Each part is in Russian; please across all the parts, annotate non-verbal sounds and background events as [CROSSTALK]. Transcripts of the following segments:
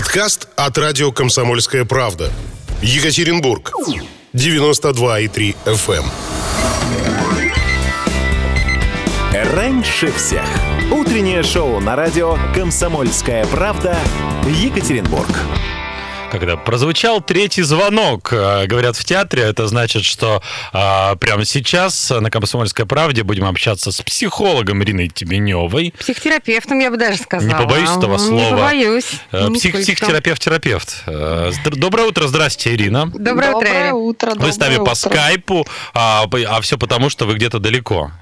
Подкаст от радио «Комсомольская правда». Екатеринбург. 92,3 FM. эм. Раньше всех. Утреннее шоу на радио «Комсомольская правда» Екатеринбург. Когда прозвучал третий звонок, э, говорят в театре, это значит, что а, прямо сейчас на «Комсомольской правде» будем общаться с психологом Ириной Тименевой. Психотерапевтом, я бы даже сказала. Не побоюсь этого слова. Не побоюсь. Э, Псих, психотерапевт-терапевт. Э, Доброе утро, здрасте, Ирина. Доброе утро, Эля. утро. Вы с нами по скайпу, а, а все потому, что вы где-то далеко.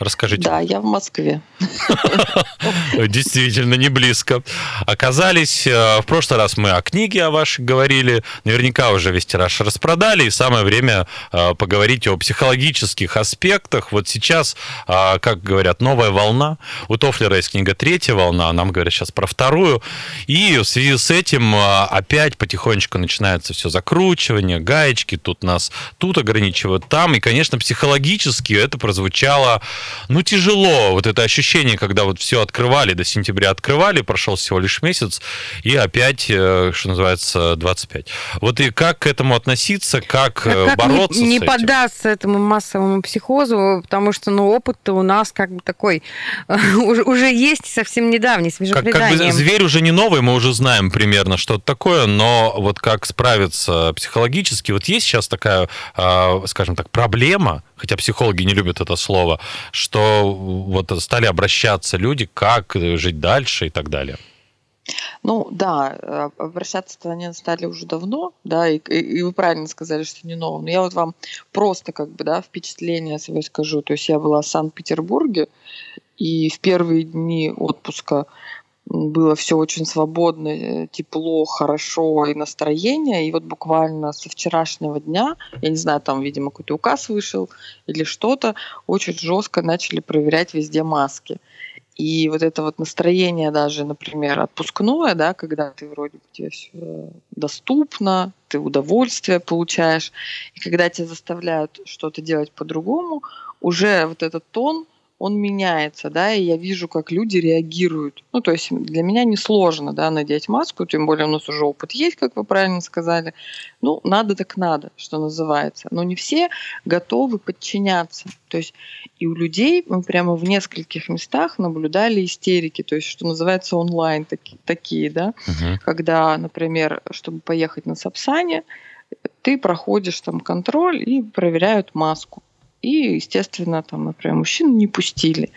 Расскажите. Да, я в Москве. [LAUGHS] Действительно, не близко. Оказались, э, в прошлый раз мы о книге о вашей говорили, наверняка уже весь тираж распродали, и самое время э, поговорить о психологических аспектах. Вот сейчас, э, как говорят, новая волна. У Тофлера есть книга «Третья волна», нам говорят сейчас про вторую. И в связи с этим опять потихонечку начинается все закручивание, гаечки, тут нас тут ограничивают, там. И, конечно, психологически это прозвучало, ну, тяжело. Вот это ощущение, когда вот все открывали, до сентября открывали, прошел всего лишь месяц, и опять, э, что называется, 25. Вот и как к этому относиться, как, э, Как бороться не, не с этим? поддаться этому массовому психозу, потому что, ну, опыт-то у нас как бы такой [LAUGHS] уже, уже есть совсем недавний, Как, как бы зверь уже не новый, мы уже знаем примерно, что это такое, но вот как справиться психологически, вот есть сейчас такая, а, скажем так, проблема, хотя психологи не любят это слово, что вот стали обращаться люди, как жить дальше и так далее. Ну да, обращаться-то они стали уже давно, да, и, и- вы правильно сказали, что не ново. Но я вот вам просто как бы, да, впечатление свое скажу. То есть я была в Санкт-Петербурге, и в первые дни отпуска было все очень свободно, э, тепло, хорошо и настроение. И вот буквально со вчерашнего дня, я не знаю, там, видимо, какой-то указ вышел или что-то, очень жестко начали проверять везде маски. И вот это вот настроение даже, например, отпускное, да, когда ты вроде бы тебе все доступно, ты удовольствие получаешь, и когда тебя заставляют что-то делать по-другому, уже вот этот тон, он меняется, да, и я вижу, как люди реагируют. Ну, то есть для меня несложно, да, надеть маску, тем более у нас уже опыт есть, как вы правильно сказали. Ну, надо так надо, что называется. Но не все готовы подчиняться. То есть и у людей мы прямо в нескольких местах наблюдали истерики, то есть что называется онлайн таки- такие, да, когда, например, чтобы поехать на Сапсане, ты проходишь там контроль и проверяют маску. И, естественно, там, например, мужчин не пустили.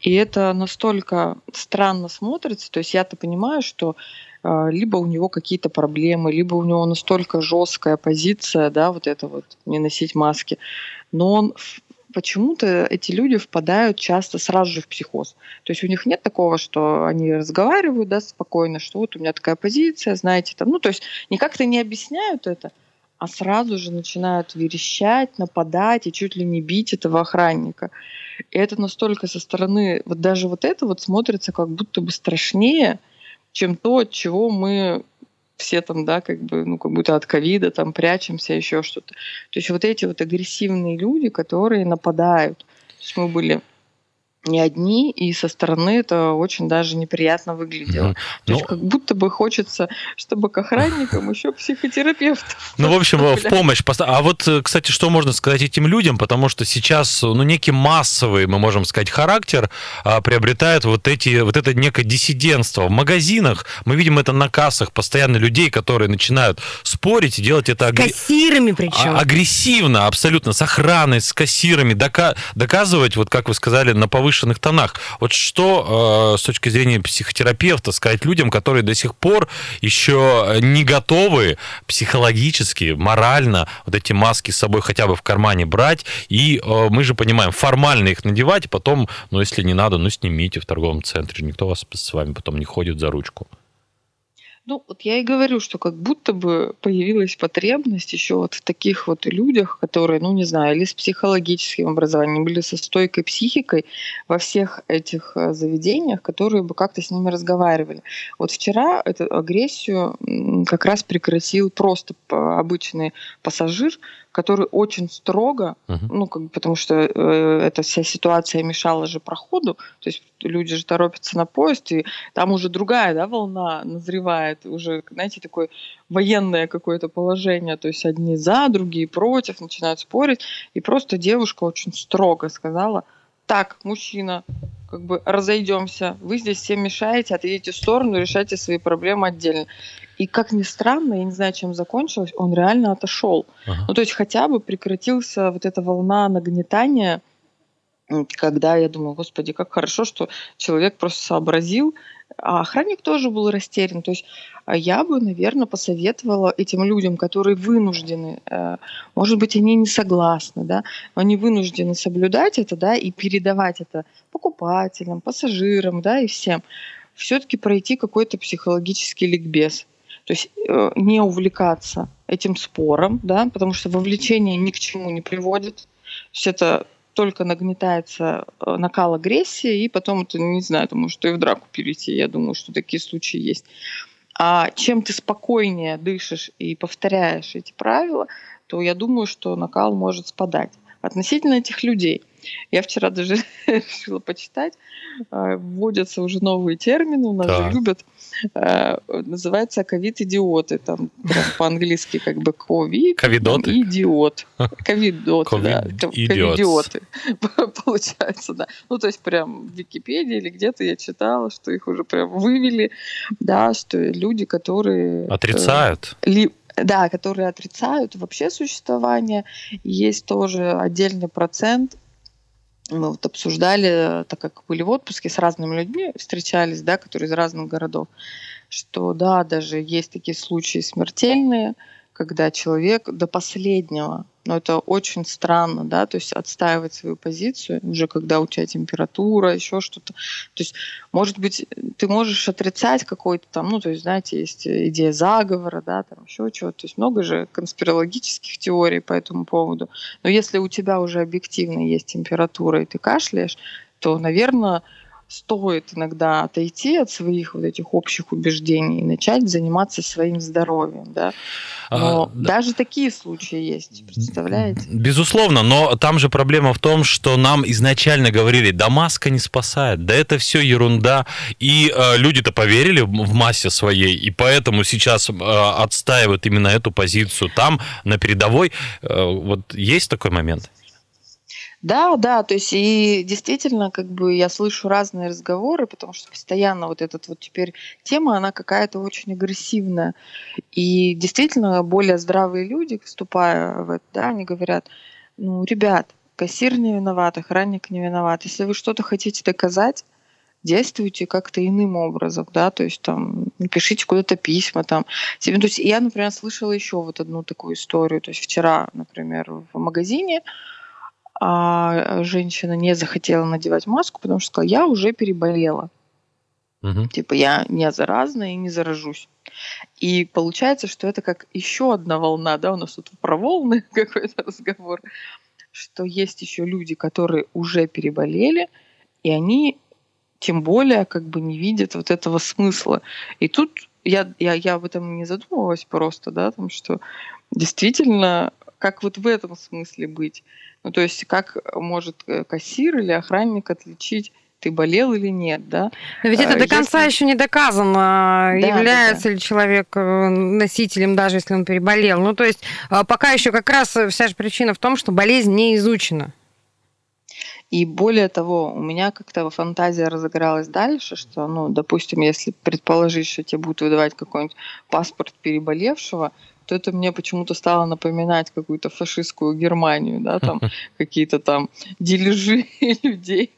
И это настолько странно смотрится. То есть я-то понимаю, что э, либо у него какие-то проблемы, либо у него настолько жесткая позиция, да, вот это вот не носить маски. Но он почему-то эти люди впадают часто сразу же в психоз. То есть у них нет такого, что они разговаривают, да, спокойно, что вот у меня такая позиция, знаете, там, ну, то есть не как-то не объясняют это, а сразу же начинают верещать, нападать и чуть ли не бить этого охранника. И это настолько со стороны, вот даже вот это вот смотрится как будто бы страшнее, чем то, от чего мы все там, да, как бы, ну, как будто от ковида там прячемся, еще что-то. То есть вот эти вот агрессивные люди, которые нападают. То есть мы были не одни, и со стороны это очень даже неприятно выглядело. Мгм. То Ну, есть как будто бы хочется, чтобы к охранникам [LAUGHS] еще психотерапевт. Ну, в общем, в [LAUGHS] помощь. поста- А вот, э, кстати, что можно сказать этим людям? Потому что сейчас, ну, некий массовый, мы можем сказать, характер а, приобретает вот эти, вот это некое диссидентство. В магазинах мы видим это на кассах постоянно людей, которые начинают спорить и делать это агре- Кассирами причем. а- агрессивно, абсолютно, с охраной, с кассирами, дока- доказывать, вот как вы сказали, на повышенных тонах. Вот что э, с точки зрения психотерапевта сказать людям, которые до сих пор еще не готовы психологически, морально вот эти маски с собой хотя бы в кармане брать, и э, мы же понимаем, формально их надевать, потом, ну, если не надо, ну, снимите в торговом центре, никто вас с вами потом не ходит за ручку. Ну, вот я и говорю, что как будто бы появилась потребность еще вот в таких вот людях, которые, ну, не знаю, или с психологическим образованием, или со стойкой психикой во всех этих э, заведениях, которые бы как-то с ними разговаривали. Вот вчера эту агрессию как раз прекратил просто обычный пассажир, который очень строго, Мгм. ну, как бы, потому что э, эта вся ситуация мешала же проходу, то есть люди же торопятся на поезд, и там уже другая, да, волна назревает, уже, знаете, такое военное какое-то положение, то есть одни за, другие против, начинают спорить, и просто девушка очень строго сказала, так, мужчина, как бы разойдемся, вы здесь всем мешаете, отъедете в сторону, решайте свои проблемы отдельно. И как ни странно, я не знаю, чем закончилось, он реально отошел. Ага. Ну, то есть хотя бы прекратился вот эта волна нагнетания, когда я думаю, господи, как хорошо, что человек просто сообразил, а охранник тоже был растерян. То есть а я бы, наверное, посоветовала этим людям, которые вынуждены, э, может быть, они не согласны, да, они вынуждены соблюдать это, да, и передавать это покупателям, пассажирам, да, и всем, все-таки пройти какой-то психологический ликбез. То есть э, не увлекаться этим спором, да, потому что вовлечение ни к чему не приводит. То есть это только нагнетается э, накал агрессии, и потом это, не знаю, это может и в драку перейти. Я думаю, что такие случаи есть. А чем ты спокойнее дышишь и повторяешь эти правила, то я думаю, что накал может спадать. Относительно этих людей. Я вчера даже [LAUGHS] решила почитать. э, Вводятся уже новые термины, у нас Так. же любят. э, Называется ковид-идиоты. Там по-английски как бы ковид. Ковидоты? Идиот. [LAUGHS] Ковидоты, да. Ковид- Там идиотс. Ковидиоты. [LAUGHS] Получается, да. Ну, то есть прям в Википедии или где-то я читала, что их уже прям вывели, да, что люди, которые... э, Отрицают. ли- да, которые отрицают вообще существование. Есть тоже отдельный процент. Мы вот обсуждали, так как были в отпуске с разными людьми, встречались, да, которые из разных городов, что да, даже есть такие случаи смертельные, когда человек до последнего, но это очень странно, да, то есть отстаивать свою позицию, уже когда у тебя температура, еще что-то. То есть, может быть, ты можешь отрицать какой-то там, ну, то есть, знаете, есть идея заговора, да, там еще чего-то. То есть много же конспирологических теорий по этому поводу. Но если у тебя уже объективно есть температура, и ты кашляешь, то, наверное, стоит иногда отойти от своих вот этих общих убеждений и начать заниматься своим здоровьем, да. Но А, да. даже такие случаи есть, представляете? Безусловно, но там же проблема в том, что нам изначально говорили, да маска не спасает, да это все ерунда, и э, люди-то поверили в в массе своей, и поэтому сейчас э, отстаивают именно эту позицию там, на передовой. Э, вот есть такой момент? Да, да, то есть и действительно, как бы я слышу разные разговоры, потому что постоянно вот эта вот теперь тема, она какая-то очень агрессивная. И действительно, более здравые люди, вступая в это, да, они говорят, ну, ребят, кассир не виноват, охранник не виноват. Если вы что-то хотите доказать, действуйте как-то иным образом, да, то есть там пишите куда-то письма там. То есть я, например, слышала еще вот одну такую историю. То есть вчера, например, в магазине а женщина не захотела надевать маску, потому что сказала, я уже переболела. Мгм. Типа я не заразна и не заражусь. И получается, что это как еще одна волна, да, у нас тут про волны [LAUGHS] какой-то разговор, что есть еще люди, которые уже переболели, и они тем более как бы не видят вот этого смысла. И тут я, я, я об этом не задумывалась просто, да, там, что действительно, как вот в этом смысле быть? Ну, то есть, как может э, кассир или охранник отличить, ты болел или нет, да? Но ведь это А, до конца если- еще не доказано, Да, является ли человек э, носителем, даже если он переболел. Ну, то есть э, пока еще как раз вся же причина в том, что болезнь не изучена. И более того, у меня как-то фантазия разыгралась дальше, что, ну, допустим, если предположить, что тебе будут выдавать какой-нибудь паспорт переболевшего, то это мне почему-то стало напоминать какую-то фашистскую Германию, да, там [LAUGHS] какие-то там дележи [LAUGHS] людей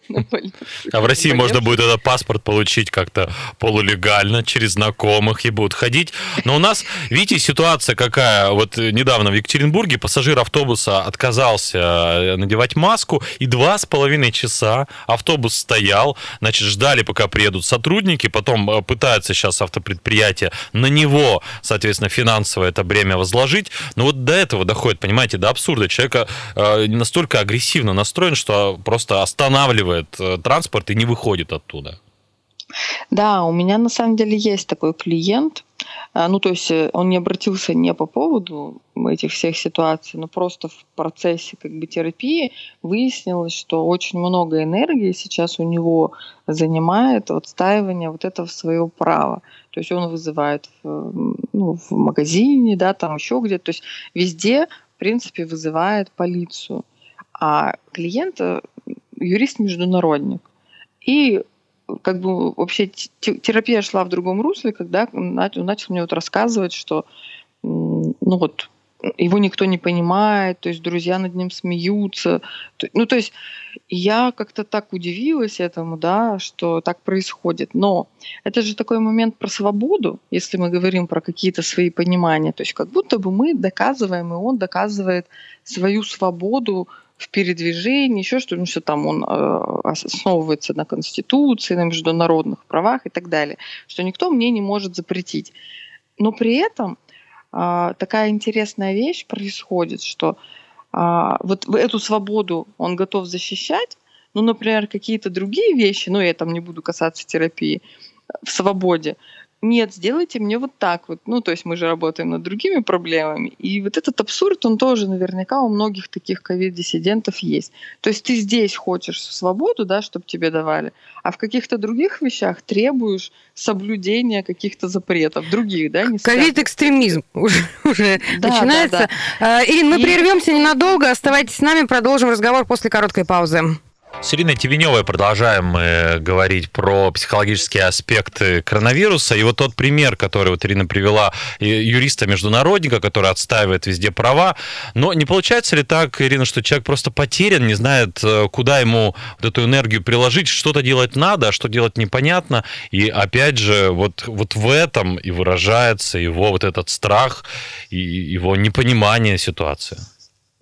А в России можно будет этот паспорт получить как-то полулегально, через знакомых, и будут ходить. Но у нас, видите, ситуация какая. Вот недавно в Екатеринбурге пассажир автобуса отказался э, надевать маску, и два с половиной часа автобус стоял, значит, ждали, пока приедут сотрудники, потом э, пытаются сейчас автопредприятие на него, соответственно, финансово это бремя возложить. Но вот до этого доходит, понимаете, до абсурда. Человек э, настолько агрессивно настроен, что просто останавливает э, транспорт и не выходит оттуда. Да, у меня на самом деле есть такой клиент. А, ну, то есть э, он не обратился не по поводу этих всех ситуаций, но просто в процессе как бы терапии выяснилось, что очень много энергии сейчас у него занимает отстаивание вот этого своего права. То есть он вызывает в, ну, в магазине, да, там еще где-то. То есть везде, в принципе, вызывает полицию. А клиент юрист-международник. И как бы вообще терапия шла в другом русле, когда он начал мне вот рассказывать, что ну вот его никто не понимает, то есть друзья над ним смеются. Ну, то есть я как-то так удивилась этому, да, что так происходит. Но это же такой момент про свободу, если мы говорим про какие-то свои понимания. То есть как будто бы мы доказываем, и он доказывает свою свободу в передвижении, еще что-то, ну, что там он э, основывается на Конституции, на международных правах и так далее, что никто мне не может запретить. Но при этом э, такая интересная вещь происходит, что э, вот эту свободу он готов защищать, ну, например, какие-то другие вещи, ну, я там не буду касаться терапии, в свободе, нет, сделайте мне вот так вот. Ну, то есть мы же работаем над другими проблемами. И вот этот абсурд, он тоже наверняка у многих таких ковид-диссидентов есть. То есть ты здесь хочешь свободу, да, чтобы тебе давали, а в каких-то других вещах требуешь соблюдения каких-то запретов, других, да, Ковид-экстремизм уже, уже да, начинается. Да, да. Ирина, мы И... прервемся ненадолго. Оставайтесь с нами, продолжим разговор после короткой паузы. С Ириной Тевеневой продолжаем мы говорить про психологические аспекты коронавируса. И вот тот пример, который вот Ирина привела, юриста-международника, который отстаивает везде права. Но не получается ли так, Ирина, что человек просто потерян, не знает, э, куда ему вот эту энергию приложить, что-то делать надо, а что делать непонятно. И опять же, вот, вот в этом и выражается его вот этот страх и его непонимание ситуации.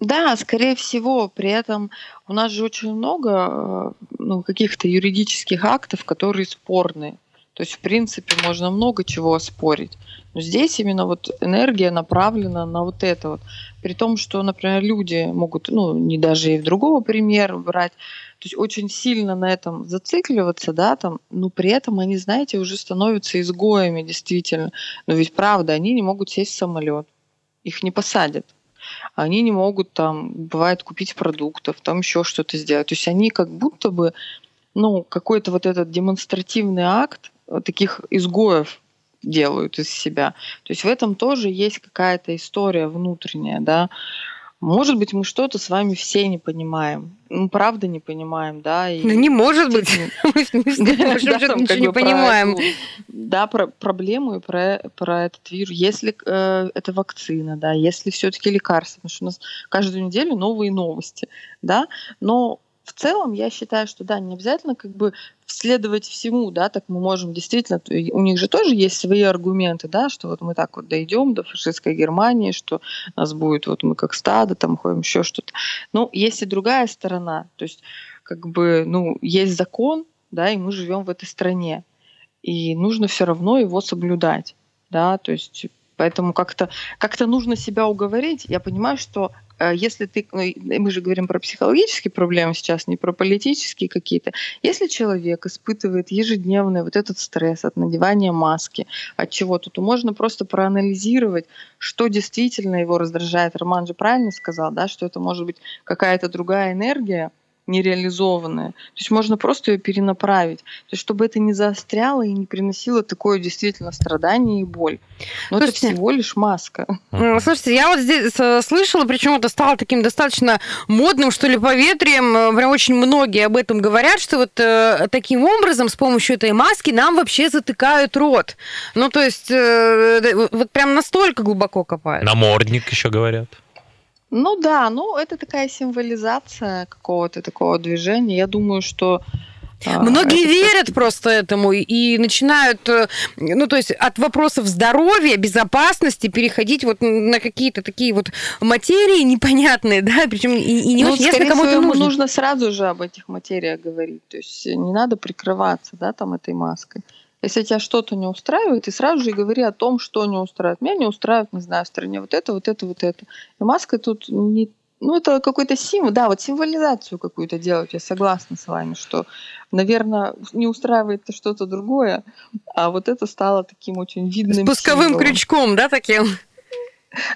Да, скорее всего, при этом у нас же очень много э, ну, каких-то юридических актов, которые спорны. То есть, в принципе, можно много чего оспорить. Но здесь именно вот энергия направлена на вот это вот. При том, что, например, люди могут, ну, не даже и в другого примера брать, то есть очень сильно на этом зацикливаться, да, там, но при этом они, знаете, уже становятся изгоями, действительно. Но ведь правда, они не могут сесть в самолет, их не посадят они не могут там, бывает, купить продуктов, там еще что-то сделать. То есть они как будто бы, ну, какой-то вот этот демонстративный акт таких изгоев делают из себя. То есть в этом тоже есть какая-то история внутренняя, да. Может быть, мы что-то с вами все не понимаем. Ну, правда не понимаем, да. И... Ну, не может быть. [LAUGHS] Мы [LAUGHS] ничего не понимаем. Да, про проблему и про, этот вирус. Если э, это вакцина, да, если все-таки лекарства, потому что у нас каждую неделю новые новости, да, но в целом я считаю, что да, не обязательно как бы следовать всему, да, так мы можем действительно, у них же тоже есть свои аргументы, да, что вот мы так вот дойдем до фашистской Германии, что нас будет вот мы как стадо, там ходим еще что-то. Но есть и другая сторона, то есть как бы, ну, есть закон, да, и мы живем в этой стране, и нужно все равно его соблюдать, да, то есть Поэтому как-то как нужно себя уговорить. Я понимаю, что если ты, ну, мы же говорим про психологические проблемы сейчас, не про политические какие-то. Если человек испытывает ежедневный вот этот стресс от надевания маски, от чего-то, то можно просто проанализировать, что действительно его раздражает. Роман же правильно сказал, да, что это может быть какая-то другая энергия, нереализованная. То есть можно просто ее перенаправить. То есть чтобы это не заостряло и не приносило такое действительно страдание и боль. Но слушайте, это всего лишь маска. Слушайте, я вот здесь слышала, причем это стало таким достаточно модным, что ли, поветрием. Э, прям очень многие об этом говорят, что вот э, таким образом, с помощью этой маски, нам вообще затыкают рот. Ну, то есть, э, вот прям настолько глубоко копают. Намордник еще говорят. Ну да, ну это такая символизация какого-то такого движения. Я думаю, что а, Многие это... верят просто этому и начинают, э, ну, то есть от вопросов здоровья, безопасности переходить вот на какие-то такие вот материи непонятные, да, причем и, и не ну, очень ясно, кому это нужно. нужно сразу же об этих материях говорить, то есть не надо прикрываться, да, там этой маской. Если тебя что-то не устраивает, ты сразу же и говори о том, что не устраивает. Меня не устраивает, не знаю, в стране вот это, вот это, вот это. И маска тут не, ну, это какой-то символ, да, вот символизацию какую-то делать, я согласна с вами, что, наверное, не устраивает что-то другое, а вот это стало таким очень видным Спусковым символом. крючком, да, таким?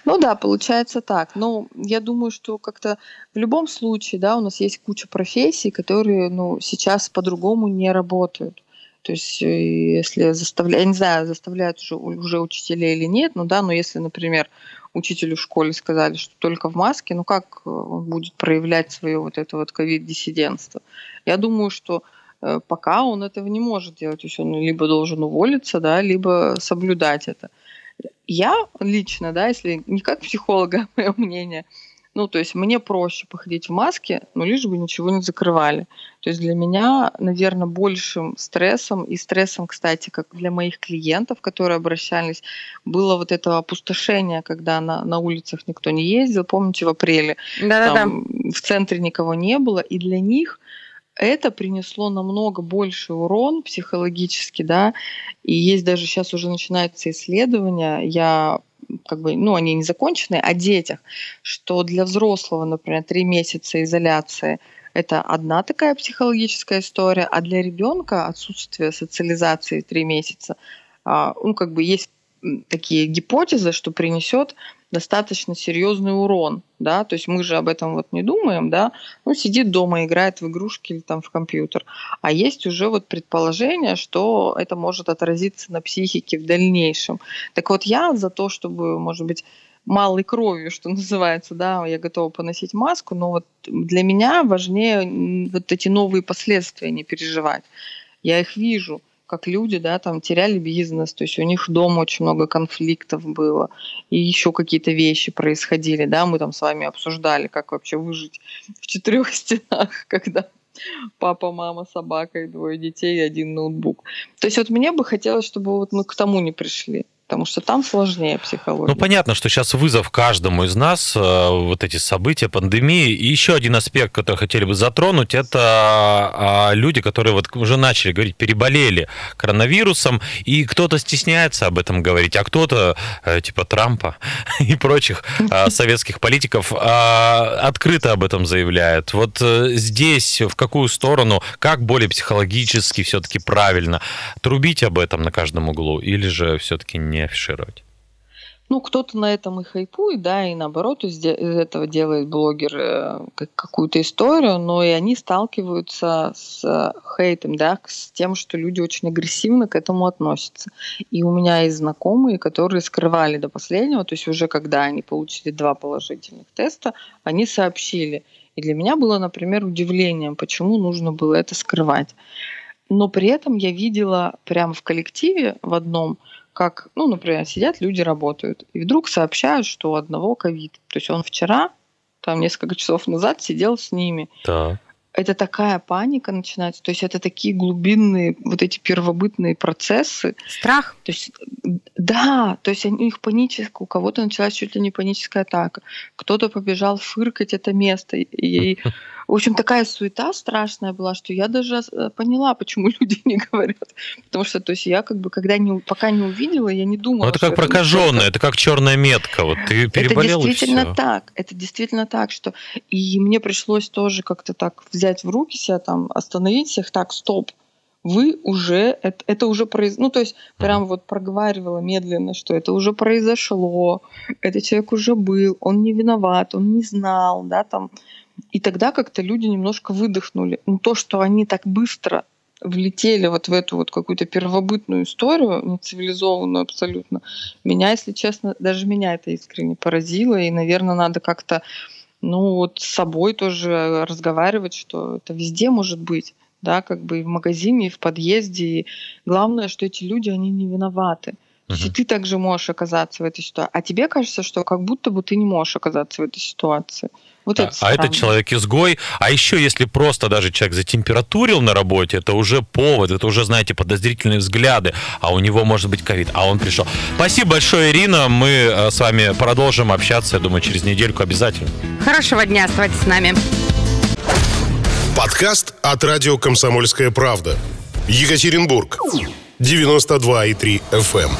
Ну да, получается так. Но я думаю, что как-то в любом случае, да, у нас есть куча профессий, которые, ну, сейчас по-другому не работают. То есть, э, если заставляют, я не знаю, заставляют уже, уже учителей или нет, ну да, но если, например, учителю в школе сказали, что только в маске, ну как э, он будет проявлять свое вот это вот ковид-диссидентство? Я думаю, что э, пока он этого не может делать, то есть он либо должен уволиться, да, либо соблюдать это. Я лично, да, если не как психолога, [LAUGHS] мое мнение, ну, то есть мне проще походить в маске, но лишь бы ничего не закрывали. То есть для меня, наверное, большим стрессом, и стрессом, кстати, как для моих клиентов, которые обращались, было вот это опустошение, когда на, на улицах никто не ездил. Помните, в апреле Да-да-да. в центре никого не было, и для них это принесло намного больше урон психологически, да, и есть даже сейчас уже начинаются исследования, я как бы, ну, они не закончены, о детях, что для взрослого, например, три месяца изоляции это одна такая психологическая история, а для ребенка отсутствие социализации три месяца, а, ну, как бы есть такие гипотезы, что принесет достаточно серьезный урон, да, то есть мы же об этом вот не думаем, да, ну, сидит дома, играет в игрушки или там в компьютер, а есть уже вот предположение, что это может отразиться на психике в дальнейшем. Так вот я за то, чтобы, может быть, малой кровью, что [LAUGHS] называется, да, я готова поносить маску, но вот для меня важнее вот эти новые последствия не переживать. Я их вижу как люди, да, там теряли бизнес, то есть у них дома очень много конфликтов было, и еще какие-то вещи происходили, да, мы там с вами обсуждали, как вообще выжить в четырех [LAUGHS] стенах, когда папа, мама, собака и двое детей и один ноутбук. То есть вот мне бы хотелось, чтобы вот мы к тому не пришли потому что там сложнее психология. Ну, понятно, что сейчас вызов каждому из нас, э, вот эти события, пандемии. И еще один аспект, который хотели бы затронуть, это а, люди, которые вот уже начали говорить, переболели коронавирусом, и кто-то стесняется об этом говорить, а кто-то, э, типа Трампа [LAUGHS] и прочих э, советских политиков, открыто об этом заявляет. Вот здесь в какую сторону, как более психологически все-таки правильно трубить об этом на каждом углу, или же все-таки не не афишировать? Ну, кто-то на этом и хайпует, да, и наоборот из этого делает блогер э, какую-то историю, но и они сталкиваются с хейтом, да, с тем, что люди очень агрессивно к этому относятся. И у меня есть знакомые, которые скрывали до последнего, то есть уже когда они получили два положительных теста, они сообщили. И для меня было, например, удивлением, почему нужно было это скрывать. Но при этом я видела прямо в коллективе в одном, как, ну, например, сидят люди, работают, и вдруг сообщают, что у одного ковид. То есть он вчера, там несколько часов назад сидел с ними. Да. Это такая паника начинается, то есть это такие глубинные вот эти первобытные процессы. Страх. То есть, да, то есть у них паническая, у кого-то началась чуть ли не паническая атака, кто-то побежал фыркать это место, и В общем, такая суета страшная была, что я даже э, поняла, почему [LAUGHS] люди не говорят. Потому что, то есть, я как бы, когда не, пока не увидела, я не думала. Ну, это как это прокаженная, это как черная метка. Вот ты переболел Это действительно так. Это действительно так, что и мне пришлось тоже как-то так взять в руки себя, там, остановить всех, так, стоп, вы уже, это, это уже произошло, ну, то есть прям вот проговаривала медленно, что это уже произошло, этот человек уже был, он не виноват, он не знал, да, там, и тогда как-то люди немножко выдохнули. Но то, что они так быстро влетели вот в эту вот какую-то первобытную историю, нецивилизованную абсолютно, меня, если честно, даже меня это искренне поразило, и, наверное, надо как-то, ну, вот с собой тоже разговаривать, что это везде может быть, да, как бы и в магазине, и в подъезде, и главное, что эти люди, они не виноваты. То есть и ты также можешь оказаться в этой ситуации. А тебе кажется, что как будто бы ты не можешь оказаться в этой ситуации. Вот это а это человек изгой. А еще, если просто даже человек затемпературил на работе, это уже повод, это уже, знаете, подозрительные взгляды, а у него может быть ковид, а он пришел. Спасибо большое, Ирина. Мы э, с вами продолжим общаться, я думаю, через недельку обязательно. Хорошего дня, оставайтесь с нами. Подкаст от радио «Комсомольская правда». Екатеринбург. 92,3 FM.